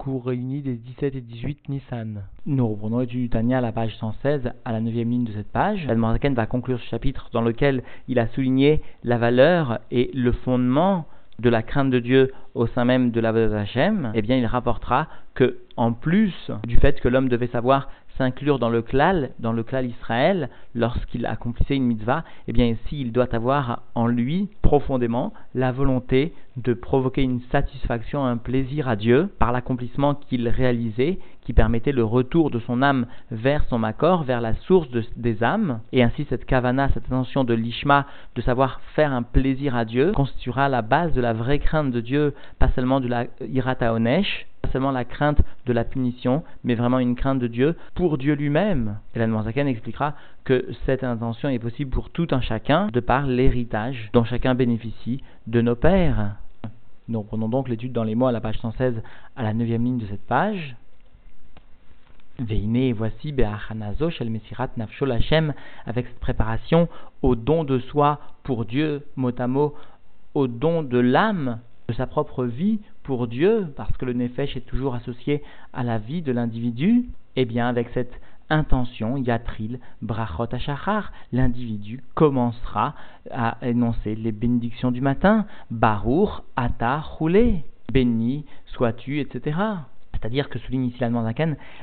cours réunis des 17 et 18 Nissan. Nous reprenons l'étude du Tania à la page 116, à la neuvième ligne de cette page. L'Admorazaken va conclure ce chapitre dans lequel il a souligné la valeur et le fondement de la crainte de Dieu au sein même de la Hashem, eh bien il rapportera que, en plus du fait que l'homme devait savoir s'inclure dans le klal, dans le klal Israël, lorsqu'il accomplissait une mitzvah, eh bien ici il doit avoir en lui profondément la volonté de provoquer une satisfaction, un plaisir à Dieu par l'accomplissement qu'il réalisait, qui permettait le retour de son âme vers son makor, vers la source des âmes, et ainsi cette kavana, cette intention de l'ishma, de savoir faire un plaisir à Dieu, constituera la base de la vraie crainte de Dieu, pas seulement de la irata onesh, seulement la crainte de la punition, mais vraiment une crainte de Dieu pour Dieu lui-même. Et la Zaken expliquera que cette intention est possible pour tout un chacun de par l'héritage dont chacun bénéficie de nos pères. Nous prenons donc l'étude dans les mots à la page 116 à la neuvième ligne de cette page. Veine, voici Be'achanazo Shel Mesirat Nafshol avec cette préparation au don de soi pour Dieu, mot à mot, au don de l'âme, de sa propre vie pour Dieu, parce que le Nefesh est toujours associé à la vie de l'individu, eh bien avec cette intention, Yatril, Brachot Ashachar, l'individu commencera à énoncer les bénédictions du matin, Baruch, Ata, Roulé, béni sois-tu, etc. C'est-à-dire que souligne ici la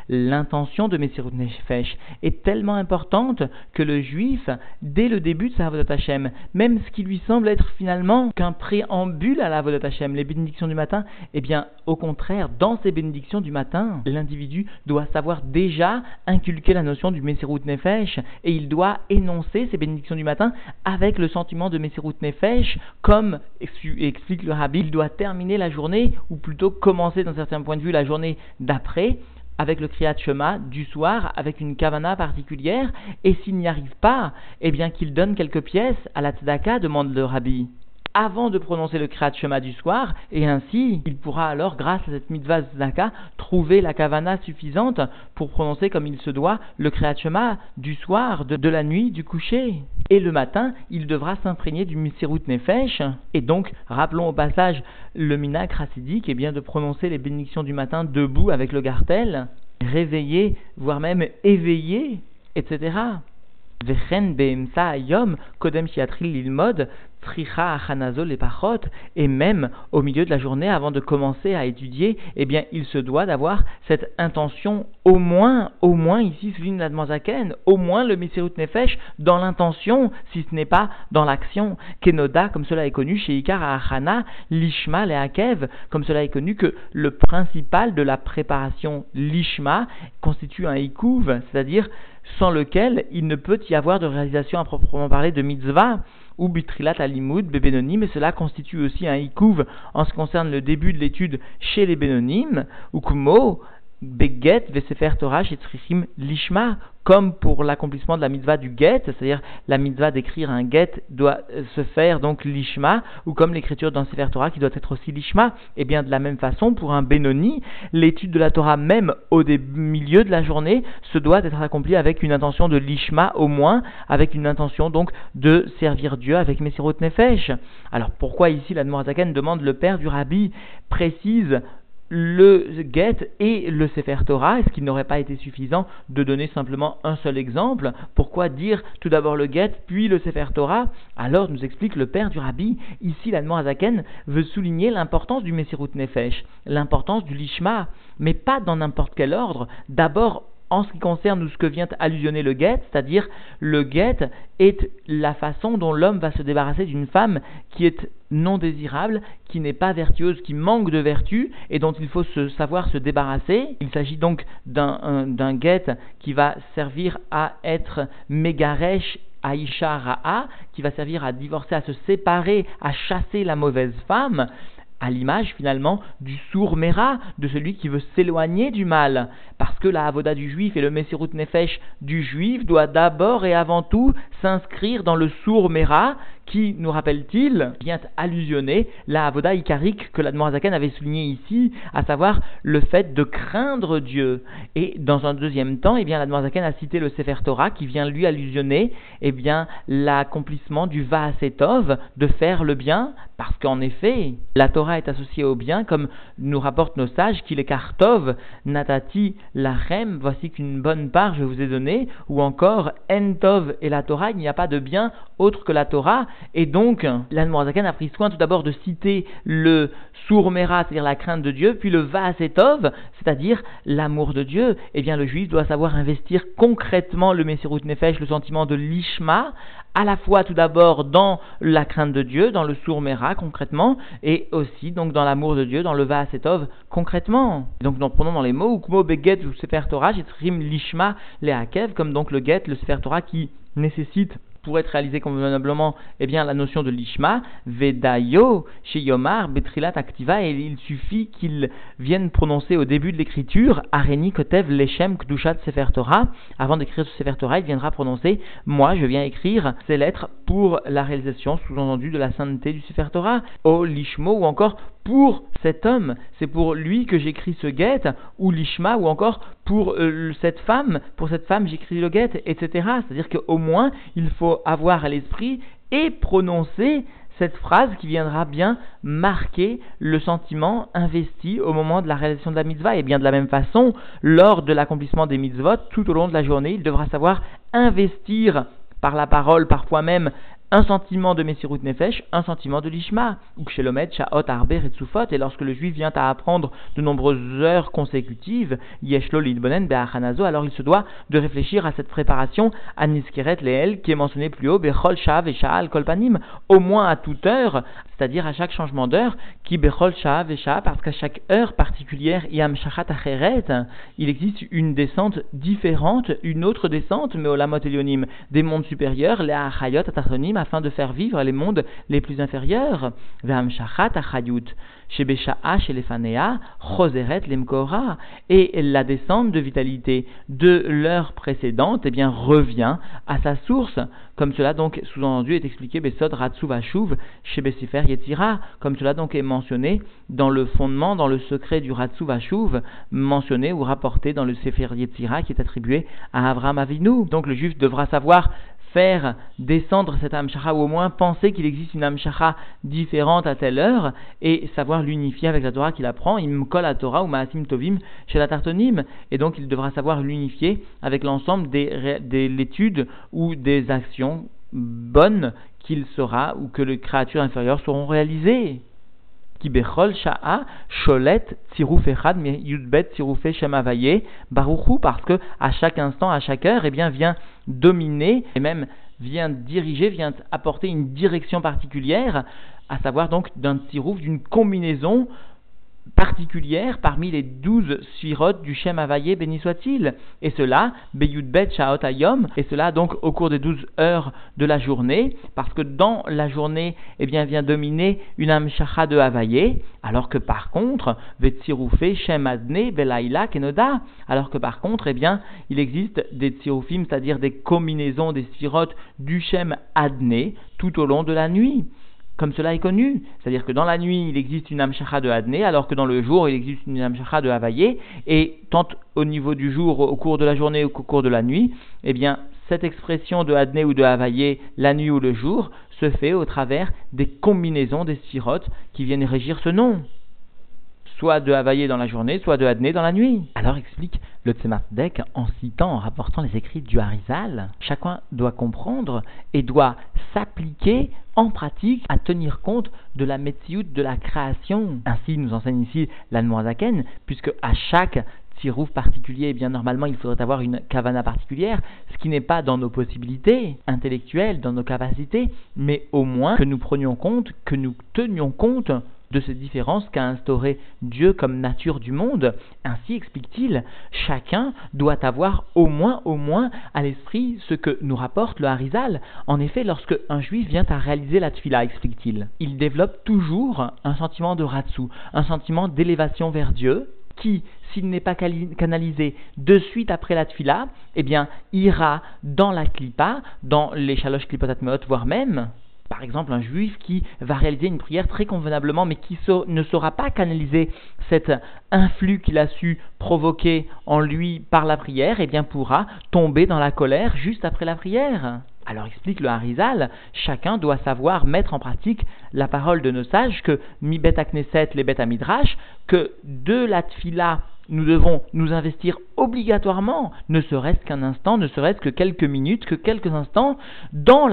l'intention de Messirut Nefesh est tellement importante que le juif, dès le début de sa Avodat Hashem, même ce qui lui semble être finalement qu'un préambule à la Avodat Hashem, les bénédictions du matin, eh bien, au contraire, dans ces bénédictions du matin, l'individu doit savoir déjà inculquer la notion du Messirut Nefesh et il doit énoncer ces bénédictions du matin avec le sentiment de Messirut Nefesh, comme explique le Rabbi, il doit terminer la journée, ou plutôt commencer d'un certain point de vue la journée d'après avec le Kriyat Shema du soir avec une kavana particulière et s'il n'y arrive pas, eh bien qu'il donne quelques pièces à la tzedaka, demande le rabbi avant de prononcer le Kriyat Shema du soir, et ainsi, il pourra alors, grâce à cette mitzvah Zaka, trouver la kavana suffisante pour prononcer comme il se doit le Kriyat Shema du soir, de, la nuit, du coucher. Et le matin, il devra s'imprégner du Misirut Nefesh, et donc, rappelons au passage le Minak Rassidique, et bien de prononcer les bénédictions du matin debout avec le gartel, réveillé, voire même éveillé, etc. Vechen kodem shiatril lilmod tricha achanazol et même au milieu de la journée avant de commencer à étudier, eh bien il se doit d'avoir cette intention au moins, au moins ici souligne la Zaken, au moins le Mesirut Nefesh dans l'intention, si ce n'est pas dans l'action. Kenoda, comme cela est connu chez Ikar Achana, Lishma et Akev, comme cela est connu que le principal de la préparation Lishma constitue un Ikouv, c'est-à-dire sans lequel il ne peut y avoir de réalisation à proprement parler de mitzvah ou bitrilat alimoud bébénonyme, et cela constitue aussi un ikouv en ce qui concerne le début de l'étude chez les bénonymes, ou kumo, beget vesefer Torah trichim lishma, comme pour l'accomplissement de la mitzvah du get, c'est-à-dire la mitzvah d'écrire un get doit euh, se faire donc lishma, ou comme l'écriture dans Sefer Torah qui doit être aussi lishma, et eh bien de la même façon pour un Benoni, l'étude de la Torah même au milieu de la journée se doit être accomplie avec une intention de lishma au moins, avec une intention donc de servir Dieu avec Messirot Nefesh. Alors pourquoi ici la Zaken demande le père du rabbi précise le get et le Sefer Torah, est-ce qu'il n'aurait pas été suffisant de donner simplement un seul exemple? Pourquoi dire tout d'abord le get, puis le Sefer Torah? Alors nous explique le père du rabbi, ici l'Admon Azaken veut souligner l'importance du Messirut Nefesh, l'importance du Lishma, mais pas dans n'importe quel ordre. D'abord en ce qui concerne ce que vient allusionner le guet, c'est-à-dire le guet est la façon dont l'homme va se débarrasser d'une femme qui est non désirable, qui n'est pas vertueuse, qui manque de vertu et dont il faut se, savoir se débarrasser. Il s'agit donc d'un guet qui va servir à être mégaresh Aïcha Ra'a, qui va servir à divorcer, à se séparer, à chasser la mauvaise femme à l'image finalement du sourd Mera, de celui qui veut s'éloigner du mal, parce que la avoda du juif et le Messirut Nefesh du juif doit d'abord et avant tout s'inscrire dans le sourd Mera, qui nous rappelle-t-il vient allusionner la avoda icarique que l'Admorazaken avait souligné ici, à savoir le fait de craindre Dieu. Et dans un deuxième temps, eh bien, l'Admorazaken a cité le Sefer Torah qui vient lui allusionner eh bien, l'accomplissement du Vaasetov, de faire le bien, parce qu'en effet, la Torah est associée au bien, comme nous rapportent nos sages, qu'il est Kartov, Natati, Lachem, voici qu'une bonne part je vous ai donné, ou encore Entov et la Torah, il n'y a pas de bien autre que la Torah, et donc l'Anmorazakan a pris soin tout d'abord de citer le Sourmera, c'est-à-dire la crainte de Dieu, puis le Vaasetov, c'est-à-dire l'amour de Dieu. Eh bien, le juif doit savoir investir concrètement le Messirut Nefesh, le sentiment de l'Ishma, à la fois tout d'abord dans la crainte de Dieu, dans le Sourmera concrètement, et aussi donc dans l'amour de Dieu, dans le Vaasetov concrètement. donc nous prenons dans les mots, Ukmo Beget ou Sefer Torah, Jitrim Lishma Leakev, comme donc le Get, le Sefer Torah qui nécessite pour être réalisé convenablement, eh bien, la notion de l'ishma, vedayo, chez Yomar, betrilat activa, et il suffit qu'il vienne prononcer au début de l'écriture, areni kotev leshem kdushat sefer Torah, avant d'écrire ce sefer Torah, il viendra prononcer, moi, je viens écrire ces lettres pour la réalisation, sous-entendu, de la sainteté du sefer Torah, o lishmo, ou encore pour cet homme, c'est pour lui que j'écris ce guet, ou l'ishma, ou encore pour euh, cette femme, pour cette femme j'écris le guet, etc. C'est-à-dire qu'au moins il faut avoir à l'esprit et prononcer cette phrase qui viendra bien marquer le sentiment investi au moment de la réalisation de la mitzvah. Et bien de la même façon, lors de l'accomplissement des mitzvot, tout au long de la journée, il devra savoir investir par la parole, parfois même un sentiment de Messirut Nefesh, un sentiment de l'Ishma, ou Kshelomet, Sha'ot, Arber et et lorsque le juif vient à apprendre de nombreuses heures consécutives, Yeshlo Lidbonen Be'achanazo, alors il se doit de réfléchir à cette préparation à Niskeret Leel, qui est mentionnée plus haut, Bechol Shav et Sha'al au moins à toute heure, c'est-à-dire à chaque changement d'heure, qui Bechol Shav et Sha'al, parce qu'à chaque heure particulière, Yam Shachat il existe une descente différente, une autre descente, mais au Lamot Elionim, des mondes supérieurs, les Achayot afin de faire vivre les mondes les plus inférieurs. et la descente de vitalité de l'heure précédente, eh bien, revient à sa source, comme cela donc sous-entendu est expliqué Besod chez comme cela donc est mentionné dans le fondement, dans le secret du Ratsuvashuv, mentionné ou rapporté dans le Sefer Yetzira qui est attribué à Avram Avinu. Donc le juif devra savoir faire descendre cette Amshacha, ou au moins penser qu'il existe une Amshacha différente à telle heure, et savoir l'unifier avec la Torah qu'il apprend, il me colle à Torah ou Maasim Tovim chez la Tartonim, et donc il devra savoir l'unifier avec l'ensemble des, de l'étude ou des actions bonnes qu'il sera ou que les créatures inférieures seront réalisées. Ki bechol sha'a sholet tziruf echad yudbet tzirufé shemavaye baruchu parce que à chaque instant, à chaque heure, eh bien vient dominer et même vient diriger, vient apporter une direction particulière, à savoir donc d'un tsirouf, d'une combinaison particulière parmi les douze sphirotes du Shem Havaye, béni soit-il. Et cela, Beyudbet Shaot Ayom, et cela donc au cours des douze heures de la journée, parce que dans la journée, eh bien, vient dominer une Amshacha de Havaye, alors que par contre, Vetsiroufé Shem Adne Belaila Kenoda, alors que par contre, eh bien, il existe des Tsirufim, c'est-à-dire des combinaisons des sphirotes du Shem Adne tout au long de la nuit comme cela est connu. C'est-à-dire que dans la nuit, il existe une Amshacha de Adné, alors que dans le jour, il existe une Amshacha de Havaye, et tant au niveau du jour, au cours de la journée ou au cours de la nuit, eh bien, cette expression de Adné ou de Havaye, la nuit ou le jour, se fait au travers des combinaisons des sphirotes qui viennent régir ce nom soit de Havaïe dans la journée, soit de Adné dans la nuit. Alors explique le Tzemach en citant, en rapportant les écrits du Harizal. Chacun doit comprendre et doit s'appliquer en pratique à tenir compte de la Metsiout de la création. Ainsi nous enseigne ici l'Anmoazaken, puisque à chaque tirouf particulier, eh bien normalement il faudrait avoir une kavana particulière, ce qui n'est pas dans nos possibilités intellectuelles, dans nos capacités, mais au moins que nous prenions compte, que nous tenions compte de ces différences qu'a instauré Dieu comme nature du monde. Ainsi explique-t-il, chacun doit avoir au moins, au moins à l'esprit ce que nous rapporte le Harizal. En effet, lorsque un juif vient à réaliser la tfila, explique-t-il, il développe toujours un sentiment de ratsu, un sentiment d'élévation vers Dieu, qui, s'il n'est pas canalisé de suite après la tfila, eh bien, ira dans la klipa, dans les chalosh klipotat voire même Par exemple, un juif qui va réaliser une prière très convenablement, mais qui ne saura pas canaliser cet influx qu'il a su provoquer en lui par la prière, eh bien pourra tomber dans la colère juste après la prière. Alors explique le Harizal, chacun doit savoir mettre en pratique la parole de nos sages que mi bet akneset les bet midrash, que de la tfila nous devons nous investir obligatoirement, ne serait-ce qu'un instant, ne serait-ce que quelques minutes, que quelques instants, dans,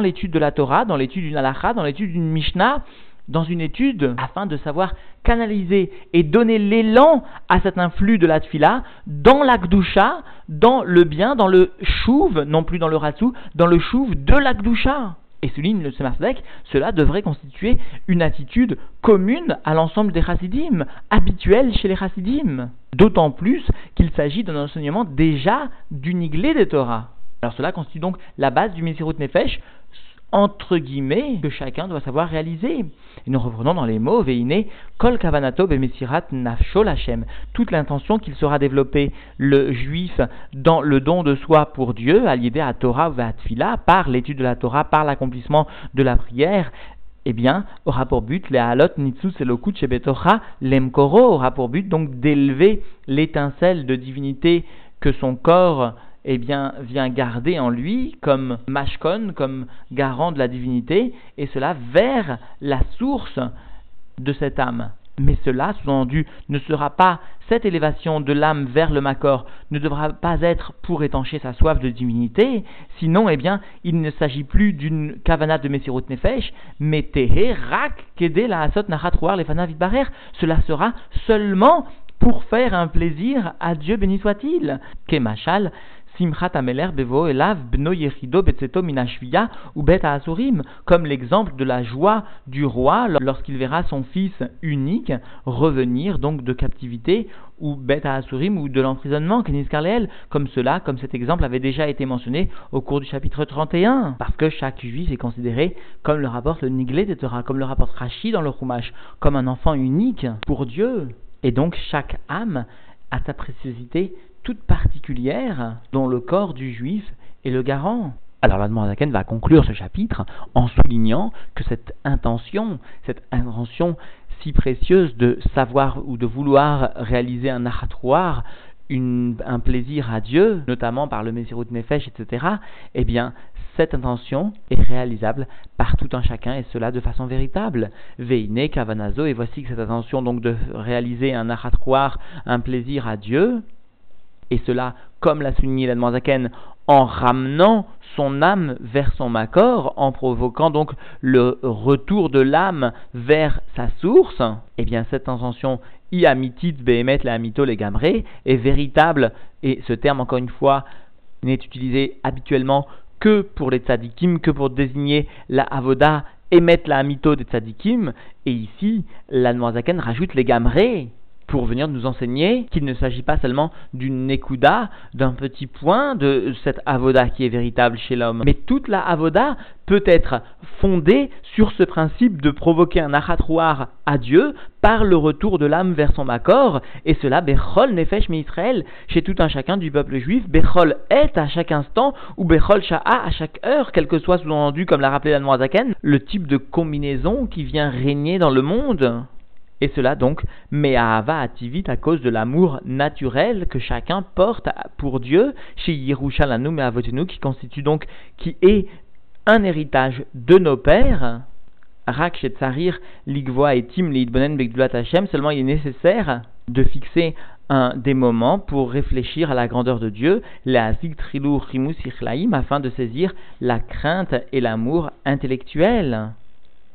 l'étude de la Torah, dans l'étude d'une halakha, dans l'étude d'une Mishnah, dans une étude, afin de savoir canaliser et donner l'élan à cet influx de la tfila dans l'akdusha, dans le bien, dans le chouv, non plus dans le ratsou, dans le chouv de l'akdusha et souligne le Semarzdek, cela devrait constituer une attitude commune à l'ensemble des chassidim, habituelle chez les chassidim. D'autant plus qu'il s'agit d'un enseignement déjà du niglé des Torah. Alors cela constitue donc la base du Mesirut Nefesh, entre guillemets, que chacun doit savoir réaliser. Et nous revenons dans les mots, Veine, Kol Kavanato Bemesirat Nafshol Hashem. Toute l'intention qu'il sera développé, le juif, dans le don de soi pour Dieu, à à Torah ou à par l'étude de la Torah, par l'accomplissement de la prière, eh bien, aura pour but, les halot nitsus elokut shebetocha lemkoro, aura pour but donc d'élever l'étincelle de divinité que son corps eh bien, vient garder en lui comme mashkon, comme garant de la divinité, et cela vers la source de cette âme. Mais cela, sous-entendu, ne sera pas, cette élévation de l'âme vers le Makor ne devra pas être pour étancher sa soif de divinité, sinon, eh bien, il ne s'agit plus d'une kavanat de Messirut Nefesh, mais Tehe, Rak, Kede, la Asot, Lefana, Vidbarer. Cela sera seulement pour faire un plaisir à Dieu béni soit-il. Kemachal, Bevo Elav Bno Yechido Betzeto Minashvia ou Bet Asurim, comme l'exemple de la joie du roi lorsqu'il verra son fils unique revenir donc de captivité ou Bet Asurim ou de l'emprisonnement, Kenis comme cela, comme cet exemple avait déjà été mentionné au cours du chapitre 31, parce que chaque juif est considéré, comme le rapporte le Niglé de Torah, comme le rapporte Rashi dans le Chumash, comme un enfant unique pour Dieu. Et donc chaque âme a sa préciosité toute particulière dont le corps du juif est le garant. Alors la Zaken va conclure ce chapitre en soulignant que cette intention, cette intention si précieuse de savoir ou de vouloir réaliser un achatroir, un plaisir à Dieu, notamment par le Mesirut Nefesh, etc., eh bien, cette intention est réalisable par tout un chacun et cela de façon véritable. Veine Kavanazo, et voici que cette intention donc de réaliser un achatroir, un plaisir à Dieu, et cela, comme l'a souligné la en ramenant son âme vers son makor, en provoquant donc le retour de l'âme vers sa source, eh bien cette intention iamitit behemet la amito les est véritable, et ce terme encore une fois n'est utilisé habituellement que pour les tzadikim, que pour désigner la avoda émet la amito des tzadikim, et ici la Zaken rajoute les gamré, pour venir nous enseigner qu'il ne s'agit pas seulement d'une nekuda, d'un petit point de cette avoda qui est véritable chez l'homme, mais toute la avoda peut être fondée sur ce principe de provoquer un achatroir à Dieu par le retour de l'âme vers son makor, et cela bechol nefesh Israël, chez tout un chacun du peuple juif, bechol est à chaque instant, ou bechol sha'a à chaque heure, quel que soit sous-entendu, comme l'a rappelé la Zaken, le type de combinaison qui vient régner dans le monde. Et cela donc, Me'ahava ativit à cause de l'amour naturel que chacun porte pour Dieu chez Yerushalanu Me'avotenu, qui constitue donc, qui est un héritage de nos pères. Rak Tsarir, Ligvoa et Tim Leidbonen Hashem, seulement il est nécessaire de fixer un, des moments pour réfléchir à la grandeur de Dieu, la Zigtrilu Rimus afin de saisir la crainte et l'amour intellectuel.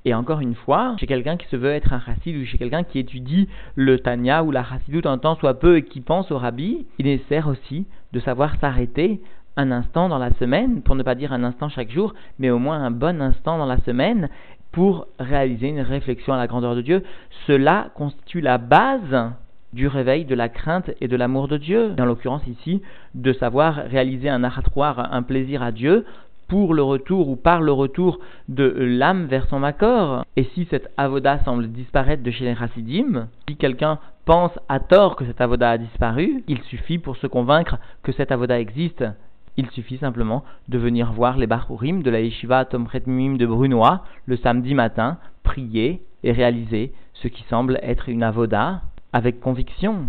Et encore une fois, chez quelqu'un qui se veut être un chassid ou chez quelqu'un qui étudie le Tanya ou la chassidoute un temps soit peu et qui pense au rabbi, il est nécessaire aussi de savoir s'arrêter un instant dans la semaine, pour ne pas dire un instant chaque jour, mais au moins un bon instant dans la semaine pour réaliser une réflexion à la grandeur de Dieu. Cela constitue la base du réveil de la crainte et de l'amour de Dieu. En l'occurrence ici, de savoir réaliser un achatroir, un plaisir à Dieu, pour le retour ou par le retour de l'âme vers son makor. Et si cette avoda semble disparaître de chez les si quelqu'un pense à tort que cette avoda a disparu, il suffit pour se convaincre que cette avoda existe Il suffit simplement de venir voir les Bachurim de la Yeshiva Mimim de Brunois le samedi matin, prier et réaliser ce qui semble être une avoda avec conviction.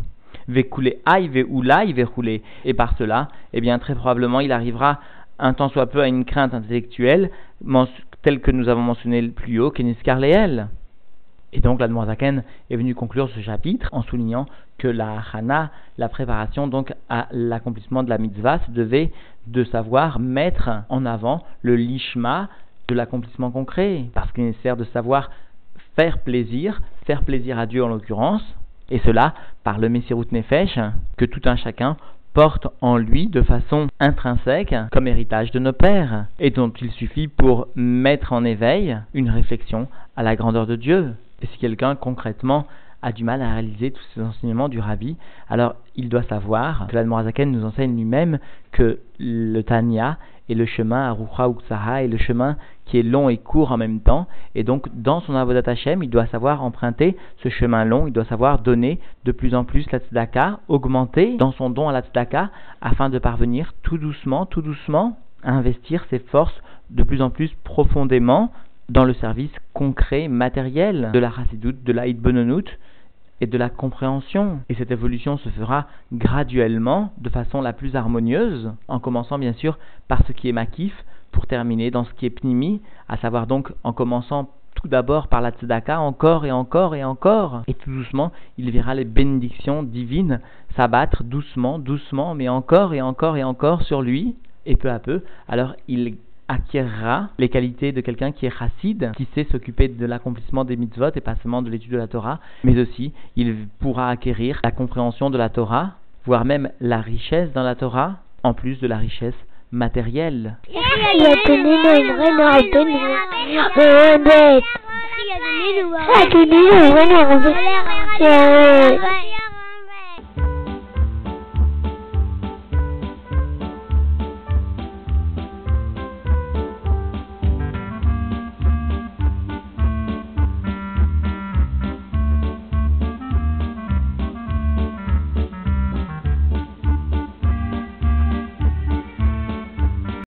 Vekoulé aïe, ve rouler. Et par cela, eh bien, très probablement, il arrivera un tant soit peu à une crainte intellectuelle, telle que nous avons mentionné plus haut, qu'Eniskar et donc l'Admorazaken est venu conclure ce chapitre en soulignant que la hana, la préparation donc à l'accomplissement de la mitzvah, se devait de savoir mettre en avant le lishma de l'accomplissement concret, parce qu'il est nécessaire de savoir faire plaisir, faire plaisir à Dieu en l'occurrence, et cela par le Messirut Nefesh, que tout un chacun porte en lui de façon intrinsèque comme héritage de nos pères, et dont il suffit pour mettre en éveil une réflexion à la grandeur de Dieu. Et si quelqu'un concrètement a du mal à réaliser tous ces enseignements du rabbi, alors il doit savoir que l'Admorazaken nous enseigne lui-même que le Tanya est le chemin à Rucha Uksaha est le chemin qui est long et court en même temps. Et donc, dans son Avodat Hashem, il doit savoir emprunter ce chemin long, il doit savoir donner de plus en plus la tzedaka, augmenter dans son don à la tzedaka, afin de parvenir tout doucement, tout doucement, à investir ses forces de plus en plus profondément dans le service concret, matériel de la Chassidoute, de la Hitbononut et de la compréhension. Et cette évolution se fera graduellement, de façon la plus harmonieuse, en commençant bien sûr par ce qui est makif, pour terminer dans ce qui est pnimi, à savoir donc en commençant tout d'abord par la tzedaka, encore et encore et encore. Et tout doucement, il verra les bénédictions divines s'abattre doucement, doucement, mais encore et encore et encore sur lui. Et peu à peu, alors il acquérera les qualités de quelqu'un qui est chassid, qui sait s'occuper de l'accomplissement des mitzvot et pas seulement de l'étude de la Torah, mais aussi il pourra acquérir la compréhension de la Torah, voire même la richesse dans la Torah, en plus de la richesse matérielle.